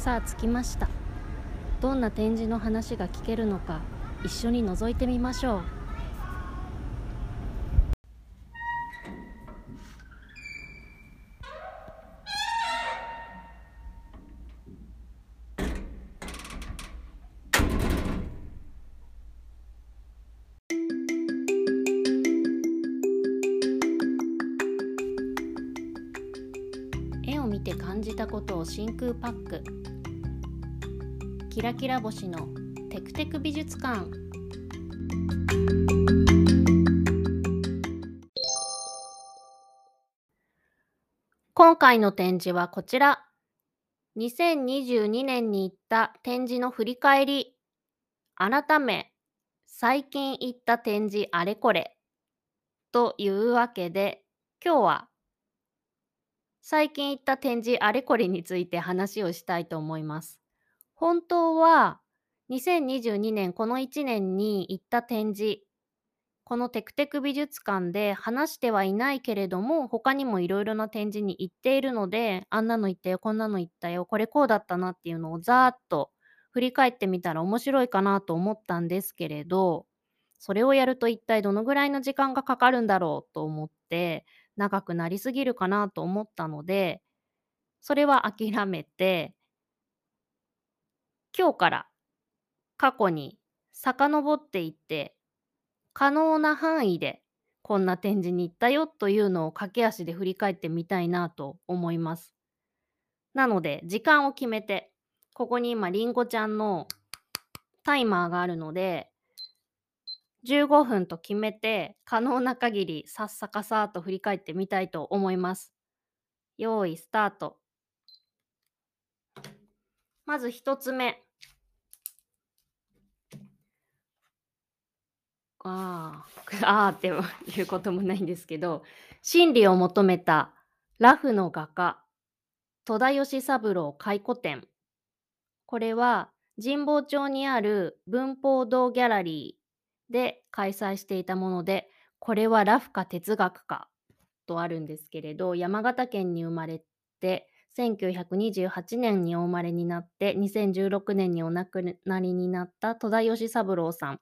さあ着きました。どんな展示の話が聞けるのか一緒に覗いてみましょう。見て感じたことを真空パック。キラキラ星のテクテク美術館。今回の展示はこちら。2022年に行った展示の振り返り。改め最近行った展示あれこれ。というわけで今日は最近行った展示あれこれについて話をしたいと思います。本当は2022年この1年に行った展示このテクテク美術館で話してはいないけれども他にもいろいろな展示に行っているのであんなの行ったよこんなの行ったよこれこうだったなっていうのをざーっと振り返ってみたら面白いかなと思ったんですけれどそれをやると一体どのぐらいの時間がかかるんだろうと思って長くなりすぎるかなと思ったのでそれは諦めて今日から過去に遡っていって可能な範囲でこんな展示に行ったよというのを駆け足で振り返ってみたいなと思います。なので時間を決めてここに今りんごちゃんのタイマーがあるので15分と決めて可能な限りさっさかさーっと振り返ってみたいと思います。用意スタート。まず一つ目。あー あーっていうこともないんですけど真理を求めたラフの画家戸田義三郎回顧展これは神保町にある文法堂ギャラリーで開催していたものでこれはラフか哲学かとあるんですけれど山形県に生まれて1928年にお生まれになって2016年にお亡くなりになった戸田義三郎さん。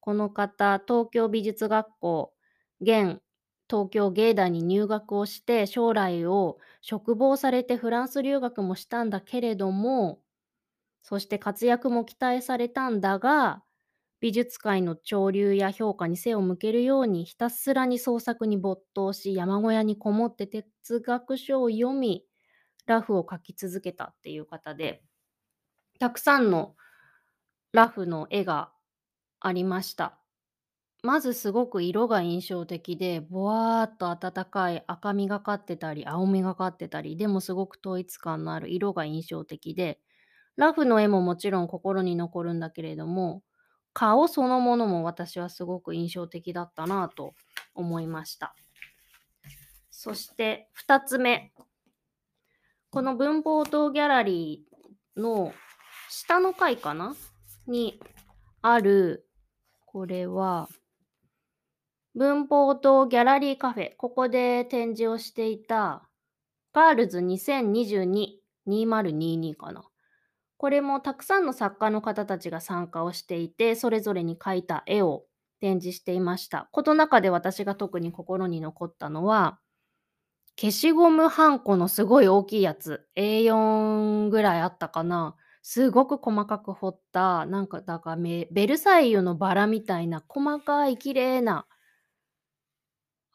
この方東京美術学校現東京芸大に入学をして将来を嘱望されてフランス留学もしたんだけれどもそして活躍も期待されたんだが美術界の潮流や評価に背を向けるようにひたすらに創作に没頭し山小屋にこもって哲学書を読みラフを描き続けたっていう方でたくさんのラフの絵がありました。まずすごく色が印象的でぼわーっと暖かい赤みがかってたり青みがかってたりでもすごく統一感のある色が印象的でラフの絵ももちろん心に残るんだけれども顔そのものも私はすごく印象的だったなと思いました。そして2つ目。この文法堂ギャラリーの下の階かな？にあるこれは文法堂ギャラリーカフェ。ここで展示をしていたガールズ2022-2022かな。これもたくさんの作家の方たちが参加をしていてそれぞれに描いた絵を展示していました。この中で私が特に心に残ったのは消しゴムはんこのすごい大きいやつ。A4 ぐらいあったかな。すごく細かく彫ったなんかだからベルサイユのバラみたいな細かい綺麗な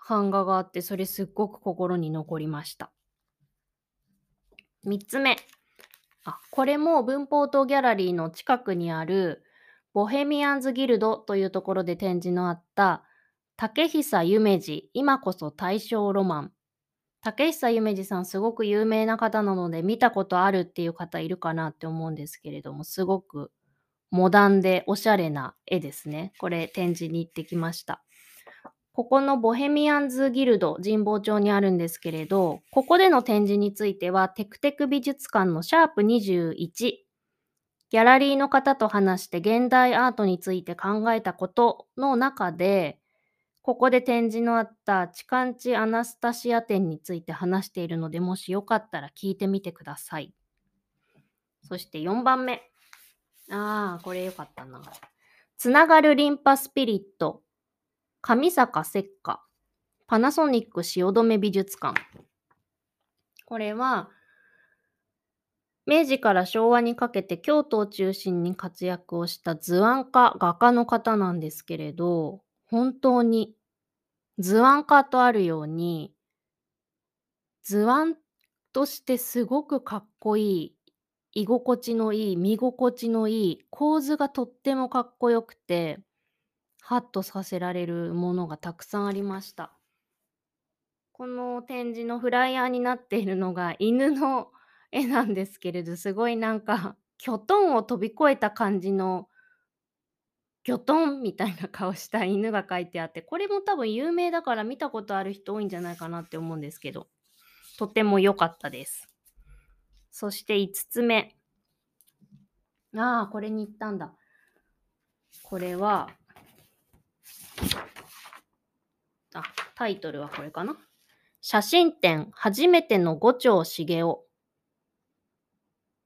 版画があってそれすっごく心に残りました。3つ目。あこれも文法堂ギャラリーの近くにあるボヘミアンズギルドというところで展示のあった竹久夢二今こそ大正ロマン竹久夢二さんすごく有名な方なので見たことあるっていう方いるかなって思うんですけれどもすごくモダンでおしゃれな絵ですね。これ展示に行ってきました。ここのボヘミアンズギルド神保町にあるんですけれど、ここでの展示についてはテクテク美術館のシャープ21ギャラリーの方と話して現代アートについて考えたことの中で、ここで展示のあったチカンチ・アナスタシア展について話しているので、もしよかったら聞いてみてください。そして4番目。ああ、これよかったな。つながるリンパスピリット。上坂石火。パナソニック汐留美術館。これは、明治から昭和にかけて京都を中心に活躍をした図案家、画家の方なんですけれど、本当に図案家とあるように、図案としてすごくかっこいい、居心地のいい、見心地のいい、構図がとってもかっこよくて、ハッとさせられるものがたくさんありました。この展示のフライヤーになっているのが犬の絵なんですけれど、すごいなんか、キョトンを飛び越えた感じの、ギョトンみたいな顔した犬が描いてあって、これも多分有名だから見たことある人多いんじゃないかなって思うんですけど、とても良かったです。そして5つ目。ああ、これに行ったんだ。これは、あ、タイトルはこれかな？写真展初めての五丁茂雄。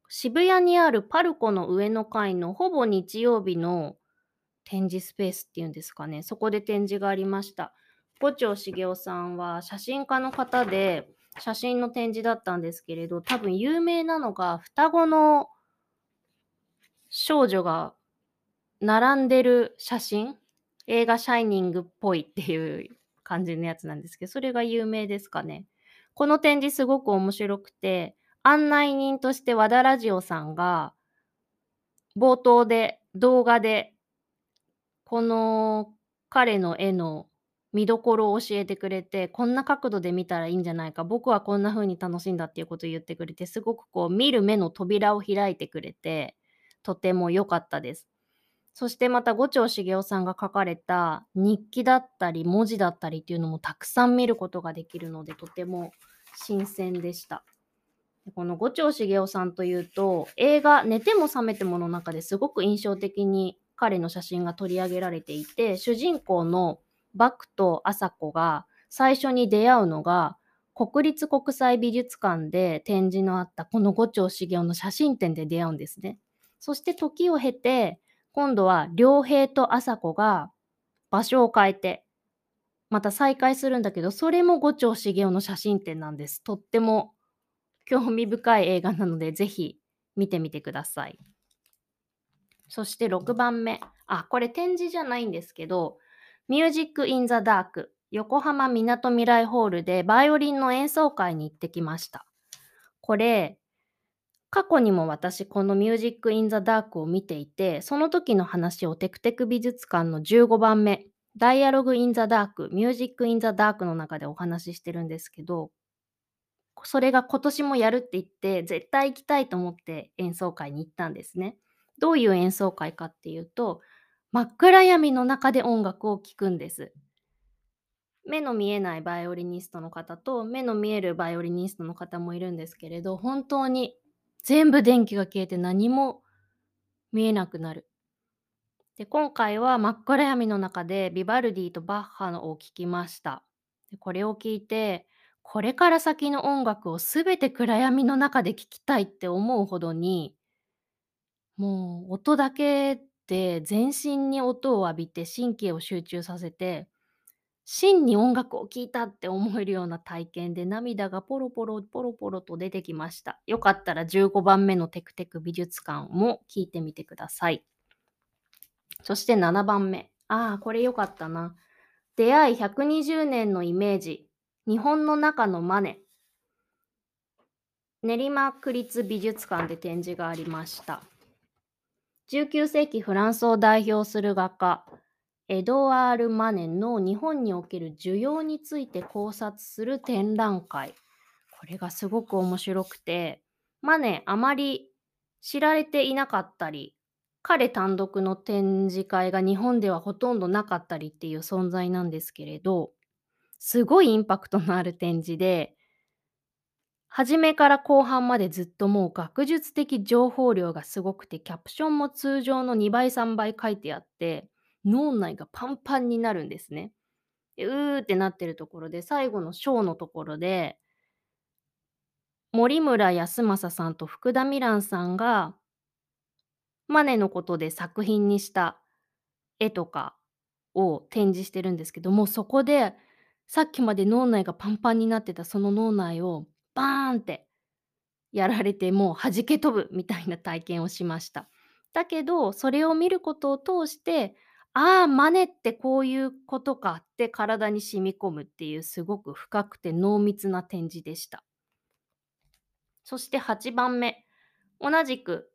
渋谷にあるパルコの上の階のほぼ日曜日の展示スペースっていうんですかね。そこで展示がありました。五丁茂雄さんは写真家の方で写真の展示だったんですけれど、多分有名なのが双子の少女が並んでる写真映画シャイニングっぽいっていう感じのやつなんですけど、それが有名ですかね。この展示すごく面白くて、案内人として和田ラジオさんが冒頭で動画でこの彼の絵の見どころを教えてくれてこんな角度で見たらいいんじゃないか僕はこんな風に楽しんだっていうことを言ってくれてすごくこう見る目の扉を開いてくれてとても良かったです。そしてまた五丁茂雄さんが書かれた日記だったり文字だったりっていうのもたくさん見ることができるのでとても新鮮でした。この五丁茂雄さんというと映画「寝ても覚めても」の中ですごく印象的に彼の写真が取り上げられていて主人公のバクと朝子が最初に出会うのが国立国際美術館で展示のあったこの五丁茂雄の写真展で出会うんですね。そして時を経て今度は良平と朝子が場所を変えてまた再会するんだけどそれも五丁茂雄の写真展なんです。とっても興味深い映画なのでぜひ見てみてください。そして6番目。あ、これ展示じゃないんですけど、ミュージック・イン・ザ・ダーク、横浜みなとみらいホールでバイオリンの演奏会に行ってきました。これ、過去にも私このミュージック・イン・ザ・ダークを見ていて、その時の話をテクテク美術館の15番目、ダイアログ・イン・ザ・ダーク、ミュージック・イン・ザ・ダークの中でお話ししてるんですけど、それが今年もやるって言って、絶対行きたいと思って演奏会に行ったんですね。どういう演奏会かっていうと、真っ暗闇の中で音楽を聴くんです。目の見えないバイオリニストの方と目の見えるバイオリニストの方もいるんですけれど、本当に全部電気が消えて何も見えなくなる。で今回は真っ暗闇の中でビバルディとバッハのを聴きました。これを聞いて、これから先の音楽をすべて暗闇の中で聴きたいって思うほどに、もう音だけで全身に音を浴びて神経を集中させて、真に音楽を聴いたって思えるような体験で涙がポロポロポロポロと出てきました。よかったら15番目のテクテク美術館も聞いてみてください。そして7番目。ああ、これよかったな。出会い120年のイメージ。日本の中のマネ。練馬区立美術館で展示がありました。19世紀フランスを代表する画家、エドワール・マネの日本における需要について考察する展覧会。これがすごく面白くて、マネあまり知られていなかったり、彼単独の展示会が日本ではほとんどなかったりっていう存在なんですけれど、すごいインパクトのある展示で、初めから後半までずっともう学術的情報量がすごくて、キャプションも通常の2倍3倍書いてあって、脳内がパンパンになるんですね。で、うーってなってるところで、最後のショーのところで森村康正さんと福田美蘭さんがマネのことで作品にした絵とかを展示してるんですけども、そこでさっきまで脳内がパンパンになってたその脳内をバーンってやられて、もう弾け飛ぶみたいな体験をしました。だけど、それを見ることを通して、ああ、マネってこういうことかって体に染み込むっていうすごく深くて濃密な展示でした。そして8番目、同じく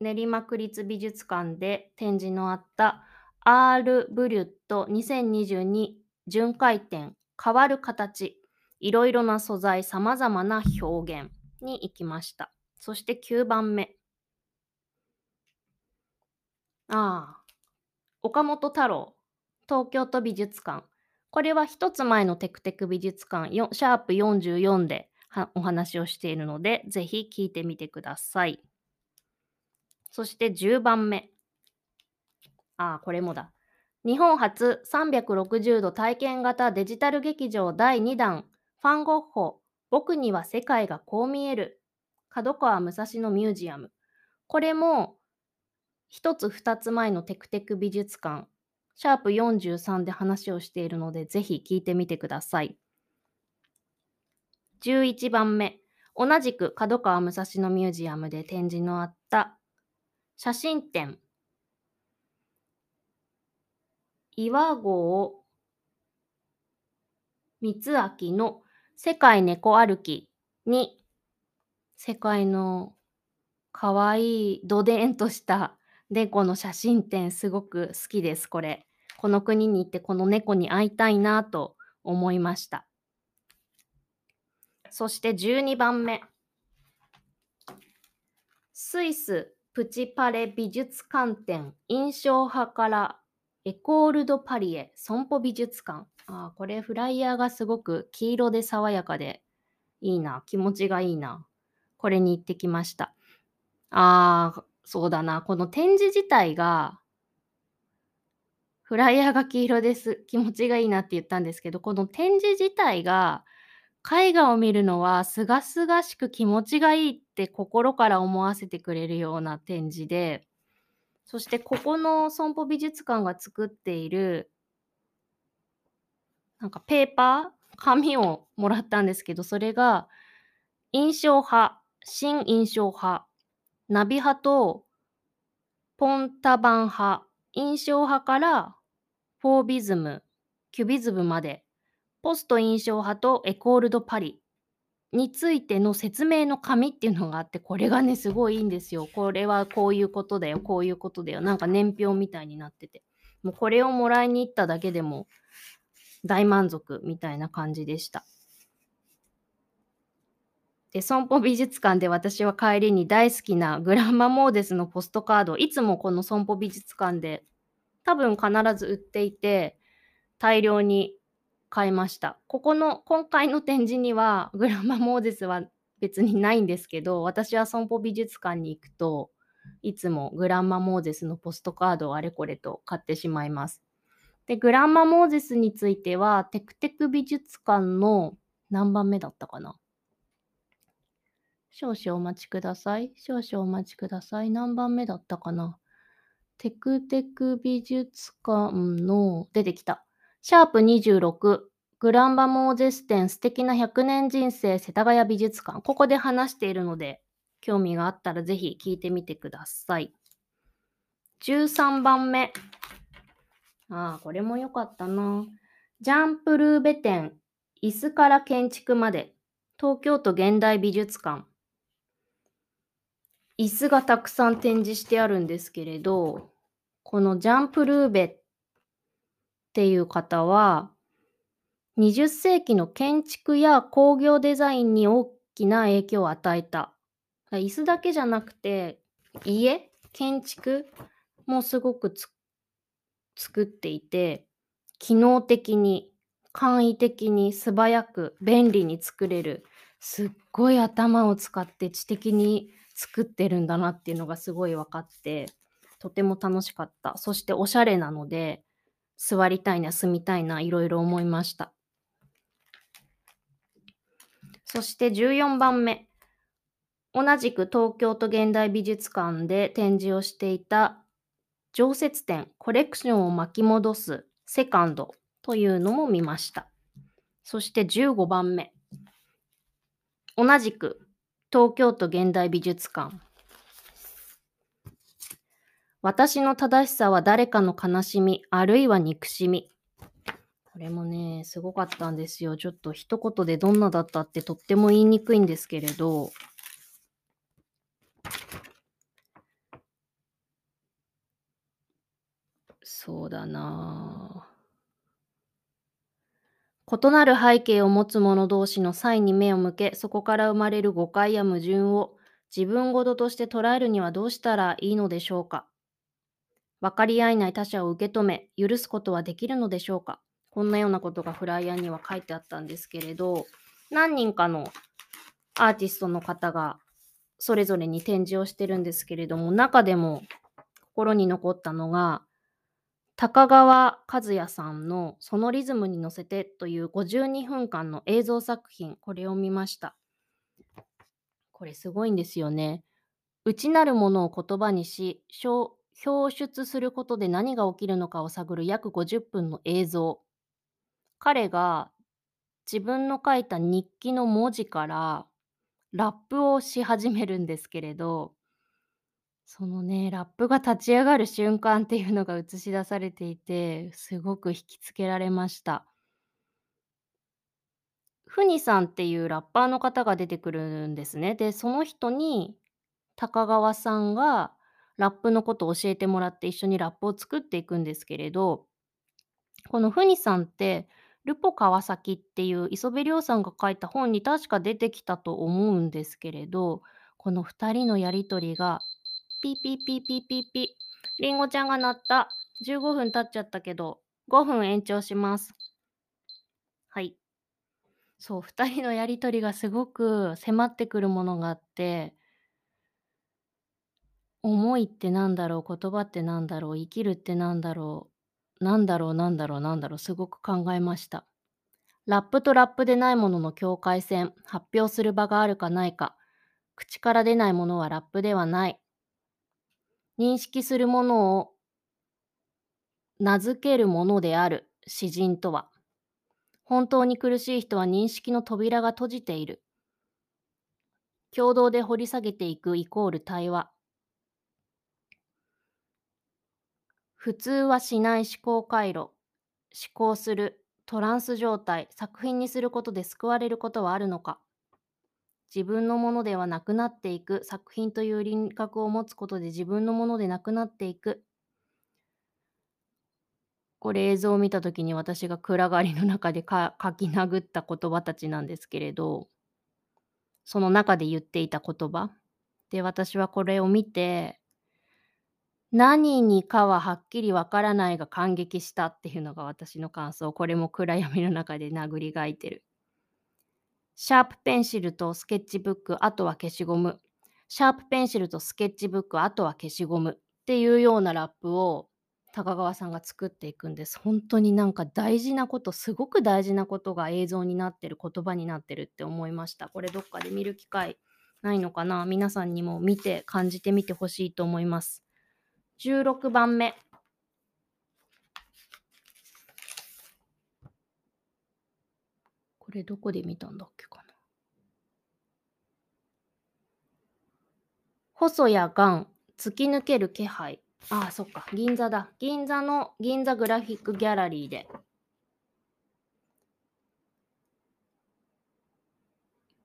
練馬区立美術館で展示のあったアール・ブリュット2022巡回展変わる形いろいろな素材さまざまな表現に行きました。そして9番目。ああ、岡本太郎東京都美術館。これは一つ前のテクテク美術館シャープ44でお話をしているので、ぜひ聞いてみてください。そして10番目。ああ、これもだ。日本初360度体験型デジタル劇場第2弾、ファン・ゴッホ、僕には世界がこう見える、角川武蔵野ミュージアム。これも、一つ二つ前のテクテク美術館、シャープ43で話をしているので、ぜひ聞いてみてください。11番目。同じく角川武蔵野ミュージアムで展示のあった写真展岩合光明の世界猫歩きに世界のかわいいどでんとした猫の写真展すごく好きですこれ。この国に行ってこの猫に会いたいなと思いました。そして12番目。スイスプチパレ美術館展印象派からエコール・ド・パリエ損保美術館。あこれフライヤーがすごく黄色で爽やかでいいな。気持ちがいいな。これに行ってきました。あそうだな。この展示自体がフライヤーが黄色です。気持ちがいいなって言ったんですけどこの展示自体が絵画を見るのはすがすがしく気持ちがいいって心から思わせてくれるような展示でそしてここの損保美術館が作っているなんかペーパー紙をもらったんですけどそれが印象派新印象派ナビ派とポンタバン派印象派からフォービズムキュビズムまでポスト印象派とエコールドパリについての説明の紙っていうのがあってこれがねすごいいいんですよ。これはこういうことだよこういうことだよなんか年表みたいになっててもうこれをもらいに行っただけでも大満足みたいな感じでした。で損保美術館で私は帰りに大好きなグランマモーデスのポストカードいつもこの損保美術館で多分必ず売っていて大量に買いました。ここの今回の展示にはグランマモーデスは別にないんですけど私は損保美術館に行くといつもグランマモーゼスのポストカードをあれこれと買ってしまいます。で、グランマモーゼスについてはテクテク美術館の何番目だったかな？少々お待ちください。少々お待ちください。何番目だったかな？テクテク美術館の出てきた。シャープ26。グランバモーゼス展素敵な100年人生世田谷美術館。ここで話しているので、興味があったらぜひ聞いてみてください。13番目。ああ、これも良かったな。ジャンプルーベ展。椅子から建築まで。東京都現代美術館。椅子がたくさん展示してあるんですけれど、このジャンプルーベっていう方は、20世紀の建築や工業デザインに大きな影響を与えた。椅子だけじゃなくて、家、建築もすごくつ作っていて、機能的に、簡易的に、素早く、便利に作れる、すっごい頭を使って知的に作ってるんだなっていうのがすごい分かって、とても楽しかった。そしておしゃれなので、座りたいな、住みたいな、いろいろ思いました。そして14番目。同じく東京都現代美術館で展示をしていた常設展コレクションを巻き戻すセカンドというのも見ました。そして15番目。同じく東京都現代美術館。私の正しさは誰かの悲しみ、あるいは憎しみ。これもね、すごかったんですよ。ちょっと一言でどんなだったってとっても言いにくいんですけれど、そうだなあ異なる背景を持つ者同士の際に目を向け、そこから生まれる誤解や矛盾を自分事として捉えるにはどうしたらいいのでしょうか。分かり合えない他者を受け止め、許すことはできるのでしょうか。こんなようなことがフライヤーには書いてあったんですけれど、何人かのアーティストの方がそれぞれに展示をしてるんですけれども、中でも心に残ったのが、高川和也さんの「そのリズムに乗せて」という52分間の映像作品、これを見ました。これすごいんですよね。内なるものを言葉にし、表表出することで何が起きるのかを探る約50分の映像。彼が自分の書いた日記の文字からラップをし始めるんですけれど、そのね、ラップが立ち上がる瞬間っていうのが映し出されていて、すごく引きつけられました。ふにさんっていうラッパーの方が出てくるんですね。で、その人に高川さんがラップのことを教えてもらって一緒にラップを作っていくんですけれど、このふにさんって、ルポ川崎っていう磯部涼さんが書いた本に確か出てきたと思うんですけれど、この2人のやりとりが、ピーピーピーピーピーピー、りんごちゃんが鳴った。15分経っちゃったけど、5分延長します。はい。そう、2人のやりとりがすごく迫ってくるものがあって、思いってなんだろう、言葉ってなんだろう、生きるってなんだろう、なんだろうなんだろうなんだろう、すごく考えました。ラップとラップでないものの境界線、発表する場があるかないか、口から出ないものはラップではない。認識するものを名付けるものである、詩人とは。本当に苦しい人は認識の扉が閉じている。共同で掘り下げていくイコール対話。普通はしない思考回路。思考する。トランス状態。作品にすることで救われることはあるのか自分のものではなくなっていく。作品という輪郭を持つことで自分のものでなくなっていく。これ映像を見たときに私が暗がりの中でか書き殴った言葉たちなんですけれど、その中で言っていた言葉。で、私はこれを見て、何にかははっきりわからないが感激したっていうのが私の感想。これも暗闇の中で殴り書いてる。シャープペンシルとスケッチブック、あとは消しゴム。シャープペンシルとスケッチブック、あとは消しゴムっていうようなラップを高川さんが作っていくんです。本当になんか大事なこと、すごく大事なことが映像になってる、言葉になってるって思いました。これどっかで見る機会ないのかな？皆さんにも見て感じてみてほしいと思います。16番目。これどこで見たんだっけかな細谷が突き抜ける気配。ああ、そっか。銀座だ。銀座の銀座グラフィックギャラリーで。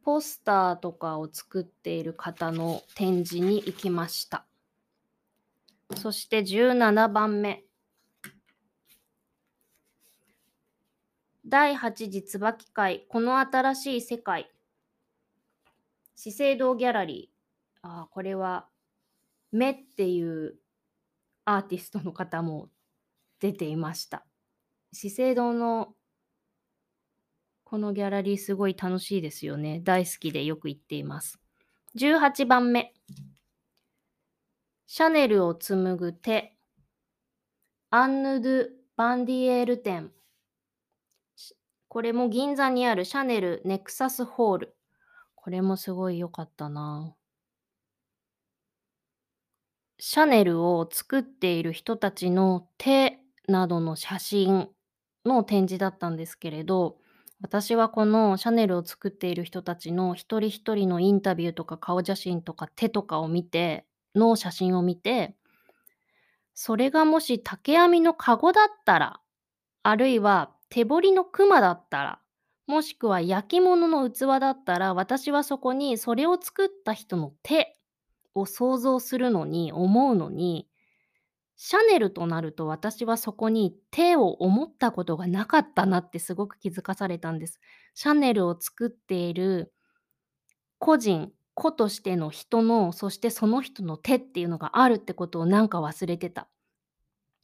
ポスターとかを作っている方の展示に行きました。そして17番目。第8次椿会、この新しい世界。資生堂ギャラリー。あーこれは、目っていうアーティストの方も出ていました。資生堂のこのギャラリーすごい楽しいですよね。大好きでよく行っています。18番目。シャネルを紡ぐ手。アンヌ・ドゥ・バンディエール店。これも銀座にあるシャネルネクサスホール。これもすごい良かったな。シャネルを作っている人たちの手などの写真の展示だったんですけれど、私はこのシャネルを作っている人たちの一人一人のインタビューとか顔写真とか手とかを見て、の写真を見て、それがもし竹編みのカゴだったら、あるいは手彫りの熊だったら、もしくは焼き物の器だったら、私はそこにそれを作った人の手を想像するのに、思うのに、シャネルとなると私はそこに手を思ったことがなかったなってすごく気づかされたんです。シャネルを作っている個人、個としての人の、そしてその人の手っていうのがあるってことをなんか忘れてた。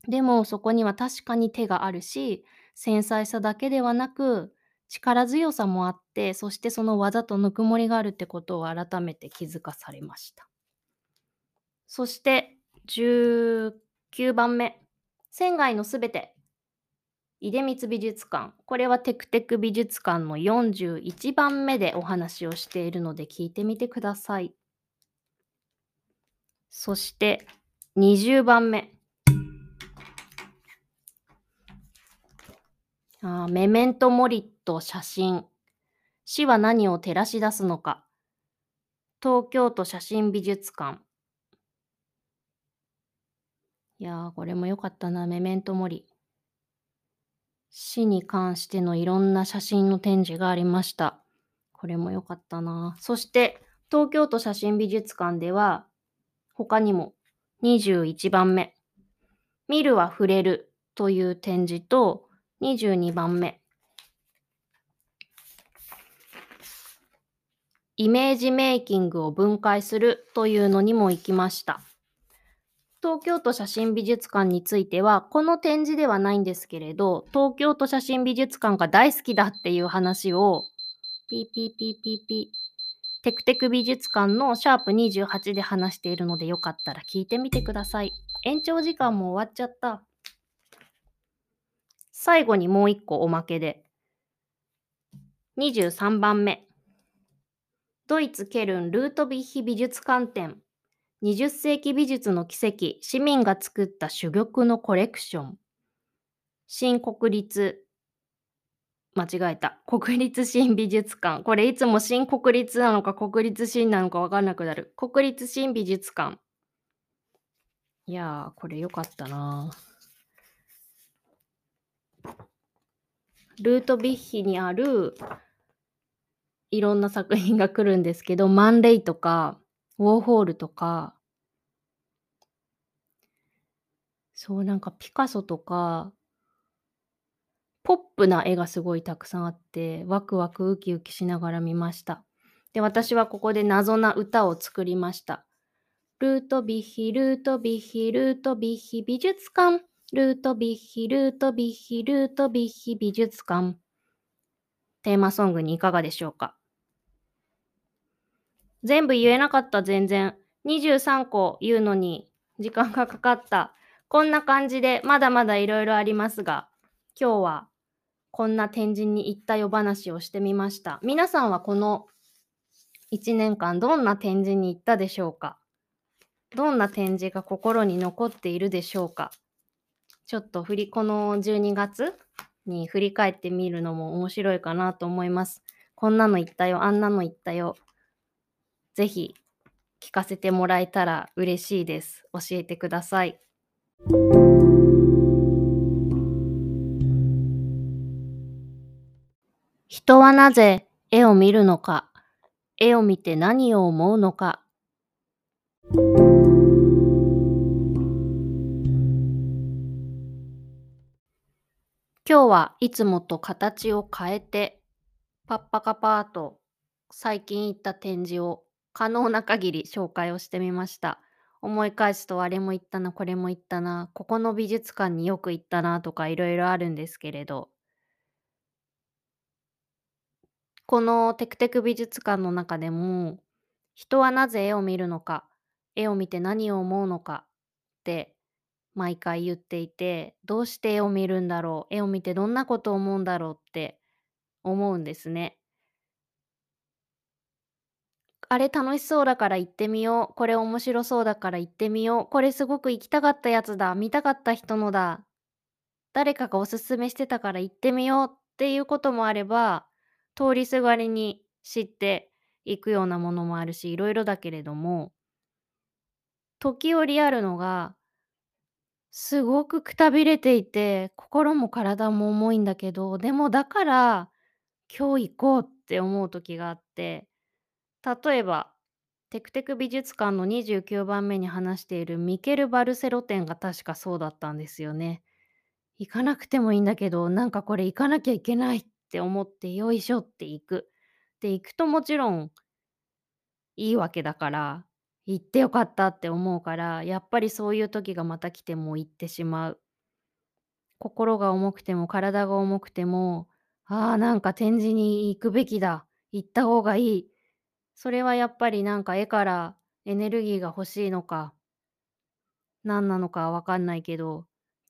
でもそこには確かに手があるし、繊細さだけではなく、力強さもあって、そしてその技とぬくもりがあるってことを改めて気づかされました。そして19番目。仙外のすべて。出光美術館。これはテクテク美術館の41番目でお話をしているので聞いてみてください。そして20番目。あメメントモリット写真。死は何を照らし出すのか。東京都写真美術館。いやー、これも良かったな、メメントモリ。死に関してのいろんな写真の展示がありました。これも良かったな。そして、東京都写真美術館では、他にも21番目、見るは触れるという展示と、22番目、イメージメイキングを分解するというのにも行きました。東京都写真美術館については、この展示ではないんですけれど、東京都写真美術館が大好きだっていう話を、ピーピーピーピーピー、テクテク美術館のシャープ28で話しているのでよかったら聞いてみてください。延長時間も終わっちゃった。最後にもう一個おまけで。23番目。ドイツ・ケルン・ルートビッヒ美術館展。20世紀美術の奇跡、市民が作った珠玉のコレクション。新国立、間違えた。国立新美術館。これいつも新国立なのか国立新なのかわかんなくなる。国立新美術館。いやー、これよかったなルートビッヒにあるいろんな作品が来るんですけど、マンレイとか、ウォーホールとか、そうなんかピカソとか、ポップな絵がすごいたくさんあって、ワクワクウキウキしながら見ました。で、私はここで謎な歌を作りました。ルートビッヒ、ルートビッヒ、ルートビッヒ美術館。ルートビッヒ、ルートビッヒ、ルートビッヒ美術館。テーマソングにいかがでしょうか？全部言えなかった全然。23個言うのに時間がかかった。こんな感じでまだまだいろいろありますが、今日はこんな展示に行ったよ話をしてみました。皆さんはこの1年間どんな展示に行ったでしょうか？どんな展示が心に残っているでしょうか？ちょっと振り、この12月に振り返ってみるのも面白いかなと思います。こんなの言ったよ、あんなの言ったよ。ぜひ聞かせてもらえたら嬉しいです。教えてください。人はなぜ絵を見るのか絵を見て何を思うのか今日はいつもと形を変えてパッパカパーと最近行った展示を可能な限り紹介をしてみました。思い返すとあれも行ったな、これも行ったな、ここの美術館によく行ったなとか色々あるんですけれど。このテクテク美術館の中でも、人はなぜ絵を見るのか、絵を見て何を思うのかって毎回言っていて、どうして絵を見るんだろう、絵を見てどんなことを思うんだろうって思うんですね。あれ楽しそうだから行ってみよう、これ面白そうだから行ってみよう、これすごく行きたかったやつだ、見たかった人のだ、誰かがお勧めしてたから行ってみようっていうこともあれば、通りすがりに知って行くようなものもあるし、色々だけれども時折あるのがすごくくたびれていて、心も体も重いんだけど、でもだから、今日行こうって思う時があって、例えば、テクテク美術館の29番目に話しているミケル・バルセロ展が確かそうだったんですよね。行かなくてもいいんだけど、なんかこれ行かなきゃいけないって思ってよいしょって行く。で、行くともちろんいいわけだから、行って良かったって思うから、やっぱりそういう時がまた来ても行ってしまう。心が重くても体が重くても、ああ、なんか展示に行くべきだ、行った方がいい。それはやっぱりなんか絵からエネルギーが欲しいのか何なのかわかんないけど、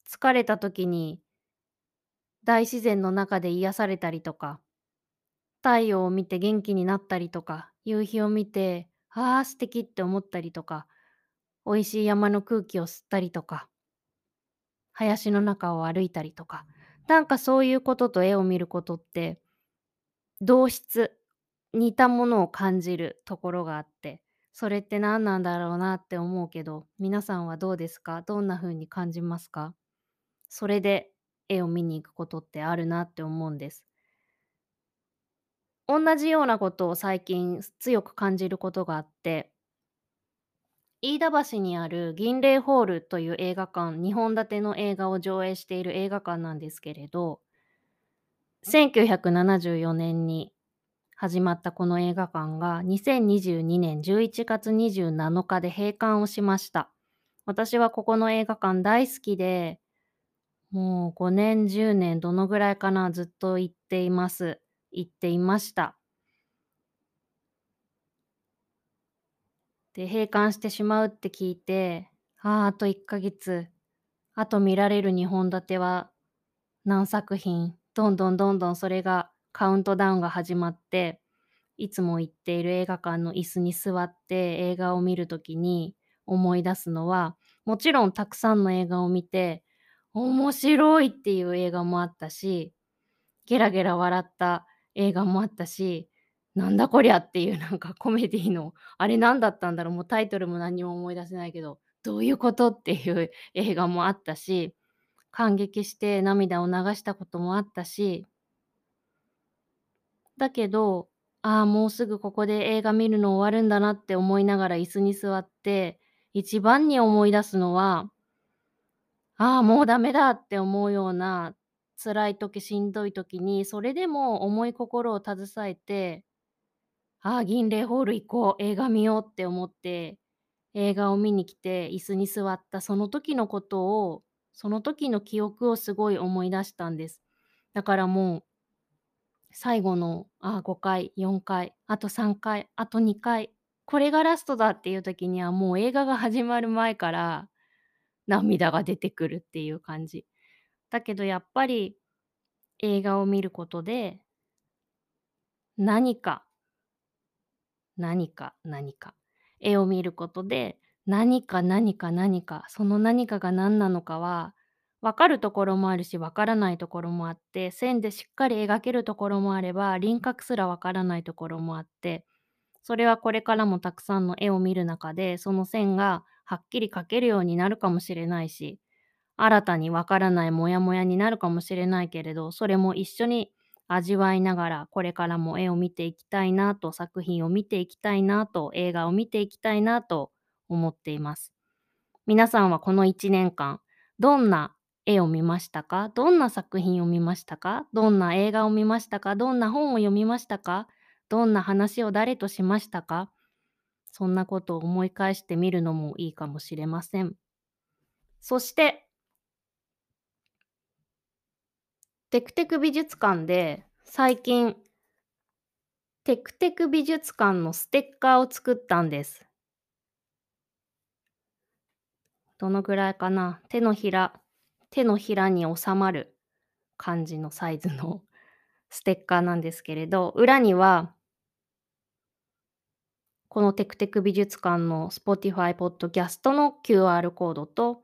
疲れた時に大自然の中で癒されたりとか太陽を見て元気になったりとか、夕日を見て、ああ、素敵って思ったりとか、美味しい山の空気を吸ったりとか林の中を歩いたりとか、なんかそういうことと絵を見ることって同質、似たものを感じるところがあって、それって何なんだろうなって思うけど、皆さんはどうですか？どんな風に感じますか？それで絵を見に行くことってあるなって思うんです。おんなじようなことを最近強く感じることがあって飯田橋にある銀嶺ホールという映画館、2本立ての映画を上映している映画館なんですけれど1974年に始まったこの映画館が2022年11月27日で閉館をしました。私はここの映画館大好きで、もう5年、10年どのぐらいかな、ずっと行っています。行っていました。で、閉館してしまうって聞いて、ああ、あと1ヶ月、あと見られる2本立ては何作品、どんどんどんどんそれがカウントダウンが始まって、いつも行っている映画館の椅子に座って映画を見る時に思い出すのは、もちろんたくさんの映画を見て、面白いっていう映画もあったし、ゲラゲラ笑った。映画もあったし、なんだこりゃっていうなんかコメディの、あれ何だったんだろう、もうタイトルも何も思い出せないけど、どういうことっていう映画もあったし、感激して涙を流したこともあったしだけど、ああ、もうすぐここで映画見るの終わるんだなって思いながら椅子に座って、一番に思い出すのはああ、もうダメだって思うような辛い時、しんどい時に、それでも重い心を携えて、ああ、銀嶺ホール行こう、映画見ようって思って、映画を見に来て椅子に座ったその時のことを、その時の記憶をすごい思い出したんです。だからもう最後の、ああ、5回、4回、あと3回、あと2回、これがラストだっていう時にはもう映画が始まる前から涙が出てくるっていう感じ。だけどやっぱり映画を見ることで何か何か何か、絵を見ることで、何か何か何か、その何かが何なのかは分かるところもあるし、分からないところもあって、線でしっかり描けるところもあれば、輪郭すら分からないところもあって、それはこれからもたくさんの絵を見る中で、その線がはっきり描けるようになるかもしれないし、新たに分からないモヤモヤになるかもしれないけれど、それも一緒に味わいながら、これからも絵を見ていきたいなと、作品を見ていきたいなと、映画を見ていきたいなと思っています。皆さんはこの1年間、どんな絵を見ましたか？どんな作品を見ましたか？どんな映画を見ましたか？どんな本を読みましたか？どんな話を誰としましたか？そんなことを思い返してみるのもいいかもしれません。そして、テクテク美術館で最近、テクテク美術館のステッカーを作ったんです。どのぐらいかな？手のひら、手のひらに収まる感じのサイズの ステッカーなんですけれど、裏には、このテクテク美術館の Spotify ポッドキャストの QR コードと、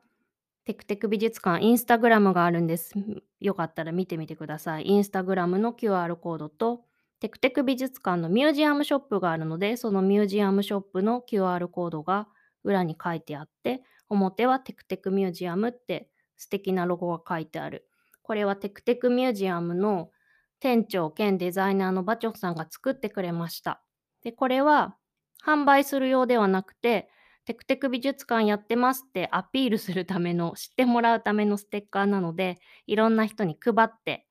テクテク美術館インスタグラムがあるんです。よかったら見てみてください。インスタグラムの QR コードと、テクテク美術館のミュージアムショップがあるので、そのミュージアムショップの QR コードが裏に書いてあって、表はテクテクミュージアムって素敵なロゴが書いてある。これはテクテクミュージアムの店長兼デザイナーのバチョフさんが作ってくれました。で、これは販売するようではなくて、テクテク美術館やってますってアピールするための、知ってもらうためのステッカーなので、いろんな人に配って、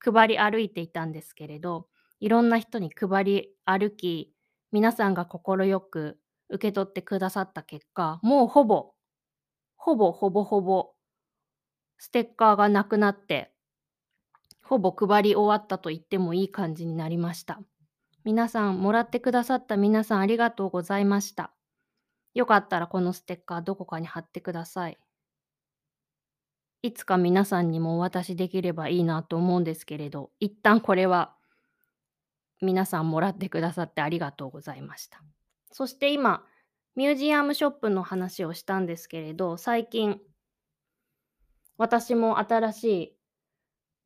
配り歩いていたんですけれど、いろんな人に配り歩き、皆さんが快く受け取ってくださった結果、もうほぼ、ほぼほぼほぼ、ステッカーがなくなって、ほぼ配り終わったと言ってもいい感じになりました。皆さん、もらってくださった皆さんありがとうございました。よかったらこのステッカーどこかに貼ってください。いつか皆さんにもお渡しできればいいなと思うんですけれど、一旦これは皆さんもらってくださってありがとうございました。そして今、ミュージアムショップの話をしたんですけれど、最近、私も新しい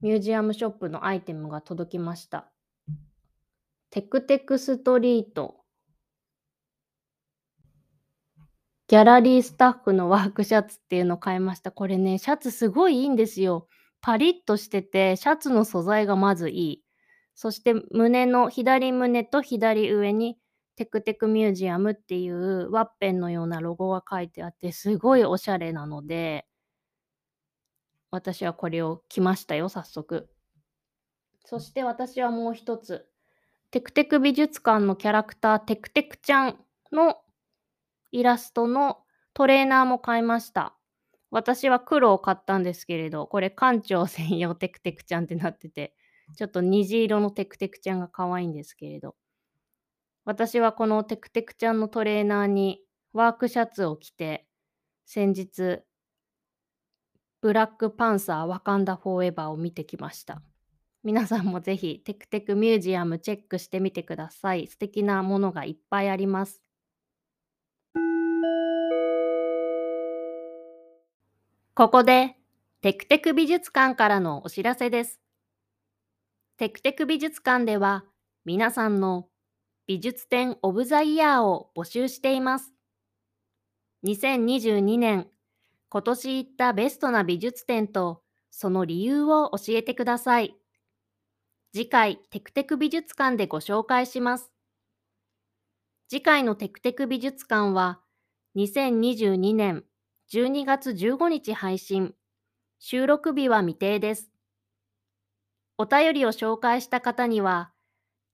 ミュージアムショップのアイテムが届きました。テクテクストリート。ギャラリースタッフのワークシャツっていうのを買いました。これね、シャツすごいいいんですよ。パリッとしてて、シャツの素材がまずいい。そして胸の左胸と左上にテクテクミュージアムっていうワッペンのようなロゴが書いてあって、すごいおしゃれなので、私はこれを着ましたよ、早速。そして私はもう一つ、テクテク美術館のキャラクター、テクテクちゃんのイラストのトレーナーも買いました。私は黒を買ったんですけれど、これ館長専用テクテクちゃんってなってて、ちょっと虹色のテクテクちゃんが可愛いんですけれど、私はこのテクテクちゃんのトレーナーにワークシャツを着て、先日、ブラックパンサーワカンダフォーエバーを見てきました。皆さんもぜひテクテクミュージアムチェックしてみてください。素敵なものがいっぱいあります。ここでテクテク美術館からのお知らせです。テクテク美術館では皆さんの美術展オブザイヤーを募集しています。2022年今年行ったベストな美術展とその理由を教えてください。次回テクテク美術館でご紹介します。次回のテクテク美術館は2022年12月15日配信。収録日は未定です。お便りを紹介した方には、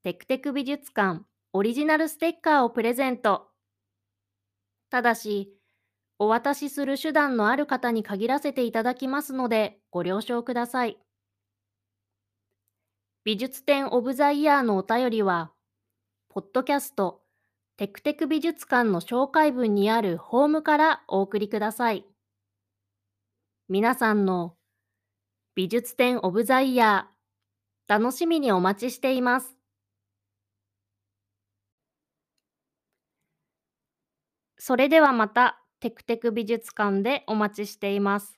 テクテク美術館オリジナルステッカーをプレゼント。ただし、お渡しする手段のある方に限らせていただきますので、ご了承ください。美術展オブザイヤーのお便りは、ポッドキャスト、テクテク美術館の紹介文にあるホームからお送りください。皆さんの美術展オブザイヤー、楽しみにお待ちしています。それではまたテクテク美術館でお待ちしています。